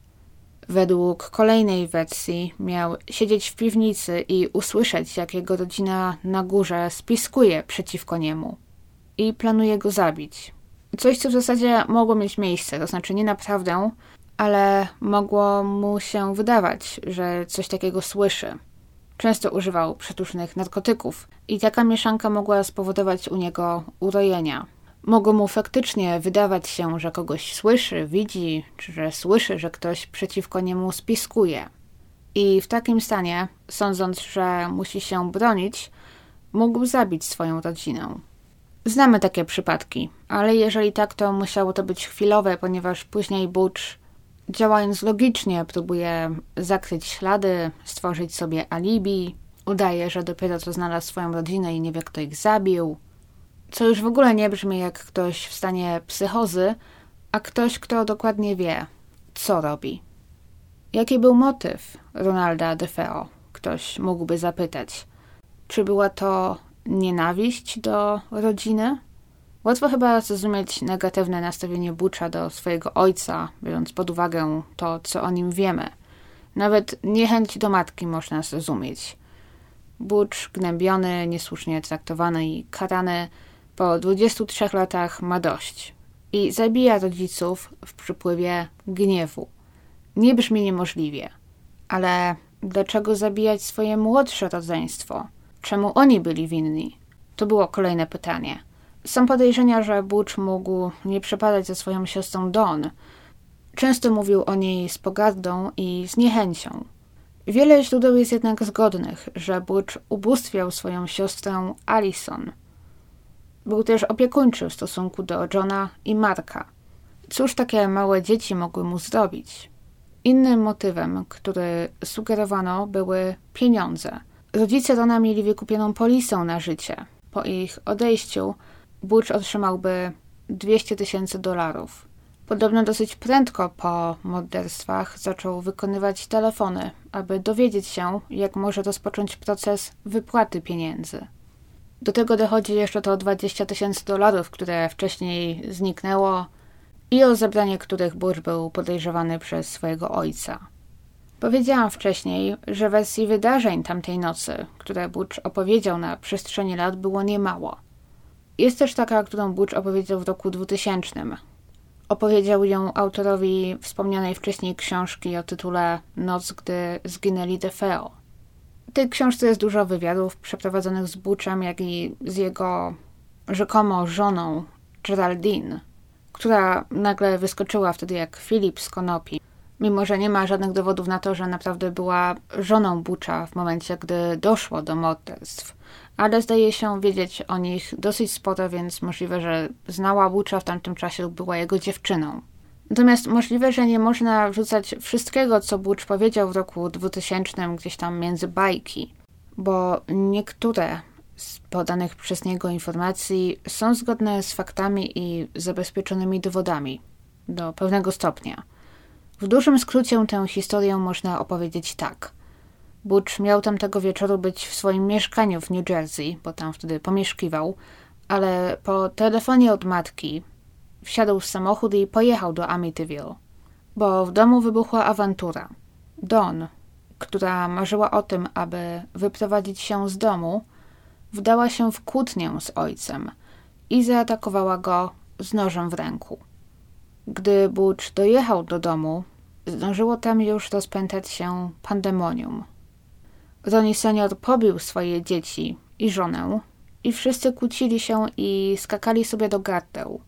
Według kolejnej wersji miał siedzieć w piwnicy i usłyszeć, jak jego rodzina na górze spiskuje przeciwko niemu i planuje go zabić. Coś, co w zasadzie mogło mieć miejsce, to znaczy nie naprawdę, ale mogło mu się wydawać, że coś takiego słyszy. Często używał przetłusznych narkotyków i taka mieszanka mogła spowodować u niego urojenia. Mogło mu faktycznie wydawać się, że kogoś słyszy, widzi, czy że słyszy, że ktoś przeciwko niemu spiskuje. I w takim stanie, sądząc, że musi się bronić, mógł zabić swoją rodzinę. Znamy takie przypadki, ale jeżeli tak, to musiało to być chwilowe, ponieważ później Butch, działając logicznie, próbuje zakryć ślady, stworzyć sobie alibi, udaje, że dopiero co znalazł swoją rodzinę i nie wie, kto ich zabił. Co już w ogóle nie brzmi jak ktoś w stanie psychozy, a ktoś, kto dokładnie wie, co robi. Jaki był motyw Ronalda DeFeo? Ktoś mógłby zapytać. Czy była to nienawiść do rodziny? Łatwo chyba zrozumieć negatywne nastawienie Butcha do swojego ojca, biorąc pod uwagę to, co o nim wiemy. Nawet niechęć do matki można zrozumieć. Butch, gnębiony, niesłusznie traktowany i karany, po 23 latach ma dość i zabija rodziców w przypływie gniewu. Nie brzmi niemożliwie, ale dlaczego zabijać swoje młodsze rodzeństwo? Czemu oni byli winni? To było kolejne pytanie. Są podejrzenia, że Butch mógł nie przepadać za swoją siostrą Dawn. Często mówił o niej z pogardą i z niechęcią. Wiele źródeł jest jednak zgodnych, że Butch ubóstwiał swoją siostrę Alison. Był też opiekuńczy w stosunku do Johna i Marka. Cóż takie małe dzieci mogły mu zrobić? Innym motywem, który sugerowano, były pieniądze – Rodzice Rona mieli wykupioną polisę na życie. Po ich odejściu Butch otrzymałby 200 tysięcy dolarów. Podobno dosyć prędko po morderstwach zaczął wykonywać telefony, aby dowiedzieć się, jak może rozpocząć proces wypłaty pieniędzy. Do tego dochodzi jeszcze to 20 tysięcy dolarów, które wcześniej zniknęło i o zebranie których Butch był podejrzewany przez swojego ojca. Powiedziałam wcześniej, że wersji wydarzeń tamtej nocy, które Butch opowiedział na przestrzeni lat, było niemało. Jest też taka, którą Butch opowiedział w roku 2000. Opowiedział ją autorowi wspomnianej wcześniej książki o tytule Noc, gdy zginęli DeFeo. W tej książce jest dużo wywiadów przeprowadzonych z Butchem, jak i z jego rzekomo żoną Geraldine, która nagle wyskoczyła wtedy jak Filip z Konopi mimo że nie ma żadnych dowodów na to, że naprawdę była żoną Bucza w momencie, gdy doszło do morderstw. Ale zdaje się wiedzieć o nich dosyć sporo, więc możliwe, że znała Bucza w tamtym czasie lub była jego dziewczyną. Natomiast możliwe, że nie można wrzucać wszystkiego, co Butch powiedział w roku 2000 gdzieś tam między bajki, bo niektóre z podanych przez niego informacji są zgodne z faktami i zabezpieczonymi dowodami do pewnego stopnia. W dużym skrócie tę historię można opowiedzieć tak. Butch miał tamtego wieczoru być w swoim mieszkaniu w New Jersey, bo tam wtedy pomieszkiwał, ale po telefonie od matki wsiadł w samochód i pojechał do Amityville, bo w domu wybuchła awantura. Dawn, która marzyła o tym, aby wyprowadzić się z domu, wdała się w kłótnię z ojcem i zaatakowała go z nożem w ręku. Gdy Butch dojechał do domu, zdążyło tam już rozpętać się pandemonium. Ronnie senior pobił swoje dzieci i żonę i wszyscy kłócili się i skakali sobie do gardeł.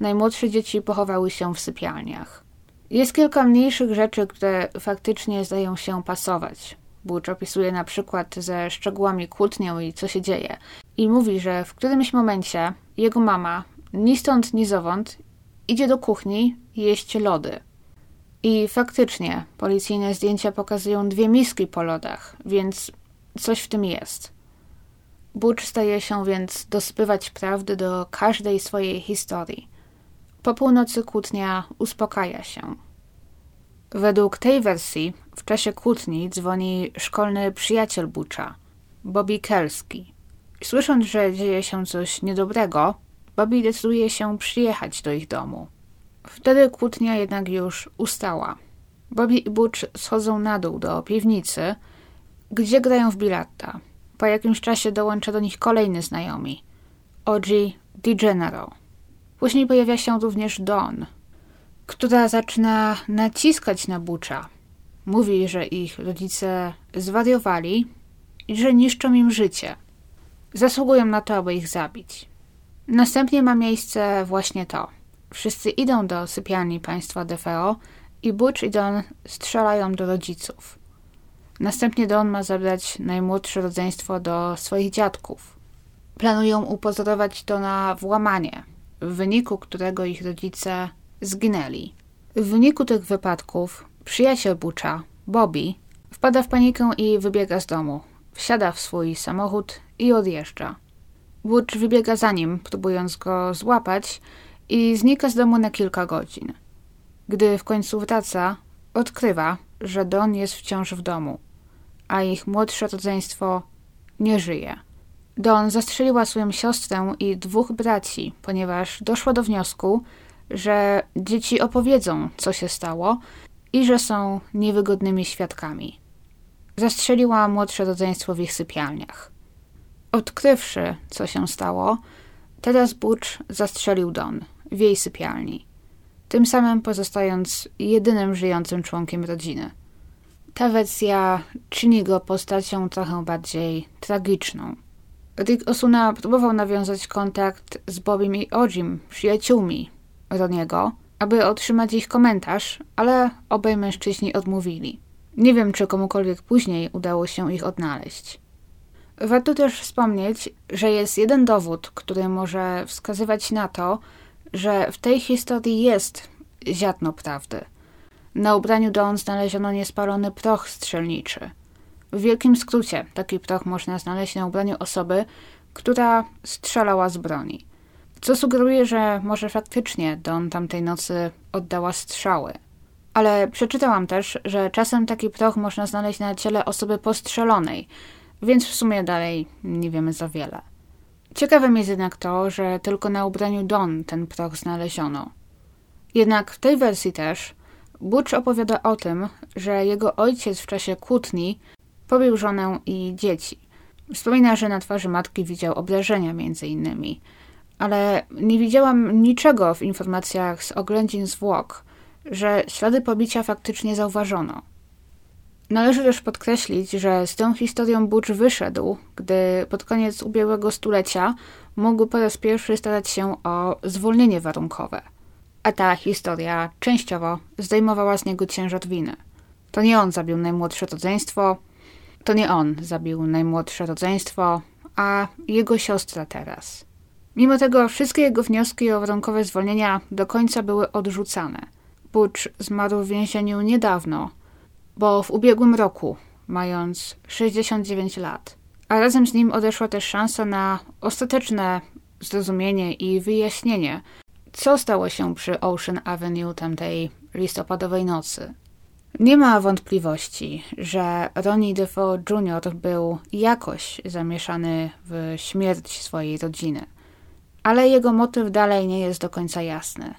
Najmłodsze dzieci pochowały się w sypialniach. Jest kilka mniejszych rzeczy, które faktycznie zdają się pasować. Butch opisuje na przykład ze szczegółami kłótnię i co się dzieje. I mówi, że w którymś momencie jego mama, ni stąd, ni zowąd, idzie do kuchni jeść lody. I faktycznie, policyjne zdjęcia pokazują dwie miski po lodach, więc coś w tym jest. Butch staje się więc dospywać prawdy do każdej swojej historii. Po północy kłótnia uspokaja się. Według tej wersji w czasie kłótni dzwoni szkolny przyjaciel Butcha, Bobby Kelski. Słysząc, że dzieje się coś niedobrego, Bobby decyduje się przyjechać do ich domu. Wtedy kłótnia jednak już ustała. Bobby i Butch schodzą na dół do piwnicy, gdzie grają w bilarda. Po jakimś czasie dołącza do nich kolejny znajomi, OG DiGenero. Później pojawia się również Dawn, która zaczyna naciskać na Butcha. Mówi, że ich rodzice zwariowali i że niszczą im życie. Zasługują na to, aby ich zabić. Następnie ma miejsce właśnie to. Wszyscy idą do sypialni państwa DFO i Butch i Don strzelają do rodziców. Następnie Don ma zabrać najmłodsze rodzeństwo do swoich dziadków. Planują upozorować to na włamanie, w wyniku którego ich rodzice zginęli. W wyniku tych wypadków przyjaciel Butcha, Bobby, wpada w panikę i wybiega z domu. Wsiada w swój samochód i odjeżdża. Butch wybiega za nim, próbując go złapać i znika z domu na kilka godzin. Gdy w końcu wraca, odkrywa, że Don jest wciąż w domu, a ich młodsze rodzeństwo nie żyje. Don zastrzeliła swoją siostrę i dwóch braci, ponieważ doszła do wniosku, że dzieci opowiedzą, co się stało i że są niewygodnymi świadkami. Zastrzeliła młodsze rodzeństwo w ich sypialniach. Odkrywszy, co się stało, teraz Butch zastrzelił Don w jej sypialni, tym samym pozostając jedynym żyjącym członkiem rodziny. Ta wersja czyni go postacią trochę bardziej tragiczną. Rick Osuna próbował nawiązać kontakt z Bobim i Ojim, przyjaciółmi Roniego, aby otrzymać ich komentarz, ale obaj mężczyźni odmówili. Nie wiem, czy komukolwiek później udało się ich odnaleźć. Warto też wspomnieć, że jest jeden dowód, który może wskazywać na to, że w tej historii jest ziarno prawdy. Na ubraniu Dawn znaleziono niespalony proch strzelniczy. W wielkim skrócie taki proch można znaleźć na ubraniu osoby, która strzelała z broni. Co sugeruje, że może faktycznie Dawn tamtej nocy oddała strzały. Ale przeczytałam też, że czasem taki proch można znaleźć na ciele osoby postrzelonej, więc w sumie dalej nie wiemy za wiele. Ciekawym jest jednak to, że tylko na ubraniu Don ten proch znaleziono. Jednak w tej wersji też Butch opowiada o tym, że jego ojciec w czasie kłótni pobił żonę i dzieci. Wspomina, że na twarzy matki widział obrażenia między innymi, ale nie widziałam niczego w informacjach z oględzin zwłok, że ślady pobicia faktycznie zauważono. Należy też podkreślić, że z tą historią Butch wyszedł, gdy pod koniec ubiegłego stulecia mógł po raz pierwszy starać się o zwolnienie warunkowe. A ta historia częściowo zdejmowała z niego ciężar winy. To nie on zabił najmłodsze rodzeństwo, to nie on zabił najmłodsze rodzeństwo, a jego siostra teraz. Mimo tego wszystkie jego wnioski o warunkowe zwolnienia do końca były odrzucane. Butch zmarł w więzieniu niedawno, bo w ubiegłym roku, mając 69 lat, a razem z nim odeszła też szansa na ostateczne zrozumienie i wyjaśnienie, co stało się przy Ocean Avenue tamtej listopadowej nocy. Nie ma wątpliwości, że Ronnie Defoe Jr. był jakoś zamieszany w śmierć swojej rodziny, ale jego motyw dalej nie jest do końca jasny.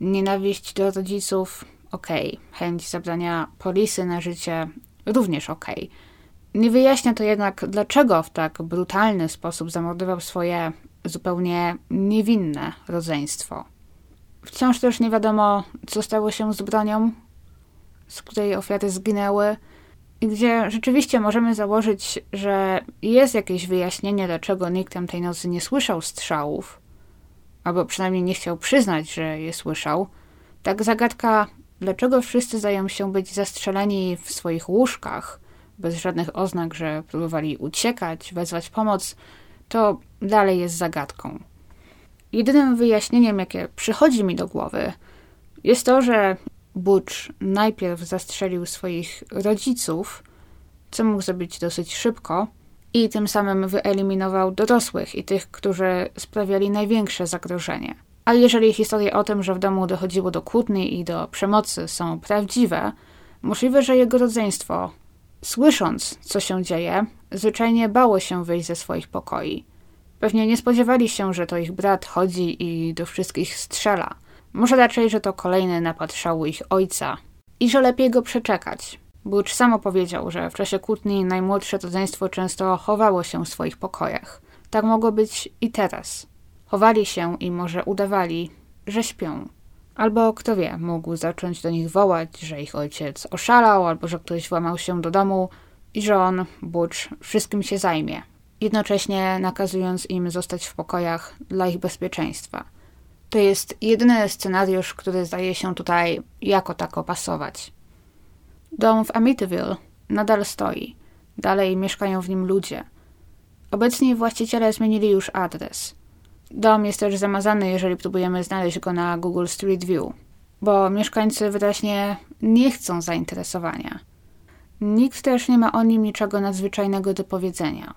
Nienawiść do rodziców ok. Chęć zabrania polisy na życie również ok. Nie wyjaśnia to jednak, dlaczego w tak brutalny sposób zamordował swoje zupełnie niewinne rodzeństwo. Wciąż też nie wiadomo, co stało się z bronią, z której ofiary zginęły, i gdzie rzeczywiście możemy założyć, że jest jakieś wyjaśnienie, dlaczego nikt tam tej nocy nie słyszał strzałów, albo przynajmniej nie chciał przyznać, że je słyszał. Tak zagadka Dlaczego wszyscy zdają się być zastrzeleni w swoich łóżkach, bez żadnych oznak, że próbowali uciekać, wezwać pomoc, to dalej jest zagadką. Jedynym wyjaśnieniem, jakie przychodzi mi do głowy, jest to, że Butch najpierw zastrzelił swoich rodziców, co mógł zrobić dosyć szybko, i tym samym wyeliminował dorosłych i tych, którzy sprawiali największe zagrożenie. A jeżeli historie o tym, że w domu dochodziło do kłótni i do przemocy są prawdziwe, możliwe, że jego rodzeństwo, słysząc, co się dzieje, zwyczajnie bało się wyjść ze swoich pokoi. Pewnie nie spodziewali się, że to ich brat chodzi i do wszystkich strzela. Może raczej, że to kolejny napad szału ich ojca i że lepiej go przeczekać. Butch samo powiedział, że w czasie kłótni najmłodsze rodzeństwo często chowało się w swoich pokojach. Tak mogło być i teraz. Chowali się i może udawali, że śpią. Albo kto wie, mógł zacząć do nich wołać, że ich ojciec oszalał, albo że ktoś włamał się do domu i że on, Butch, wszystkim się zajmie, jednocześnie nakazując im zostać w pokojach dla ich bezpieczeństwa. To jest jedyny scenariusz, który zdaje się tutaj jako tako pasować. Dom w Amityville nadal stoi. Dalej mieszkają w nim ludzie. Obecni właściciele zmienili już adres. Dom jest też zamazany, jeżeli próbujemy znaleźć go na Google Street View, bo mieszkańcy wyraźnie nie chcą zainteresowania. Nikt też nie ma o nim niczego nadzwyczajnego do powiedzenia.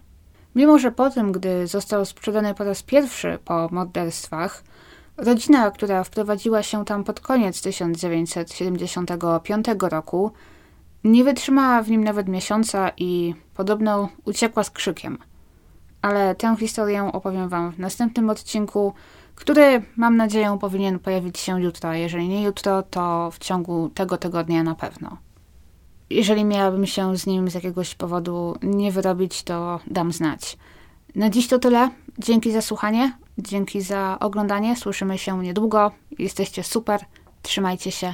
Mimo, że po tym, gdy został sprzedany po raz pierwszy po morderstwach, rodzina, która wprowadziła się tam pod koniec 1975 roku, nie wytrzymała w nim nawet miesiąca i podobno uciekła z krzykiem. Ale tę historię opowiem Wam w następnym odcinku, który mam nadzieję powinien pojawić się jutro. Jeżeli nie jutro, to w ciągu tego tygodnia na pewno. Jeżeli miałabym się z nim z jakiegoś powodu nie wyrobić, to dam znać. Na dziś to tyle. Dzięki za słuchanie, dzięki za oglądanie. Słyszymy się niedługo. Jesteście super. Trzymajcie się.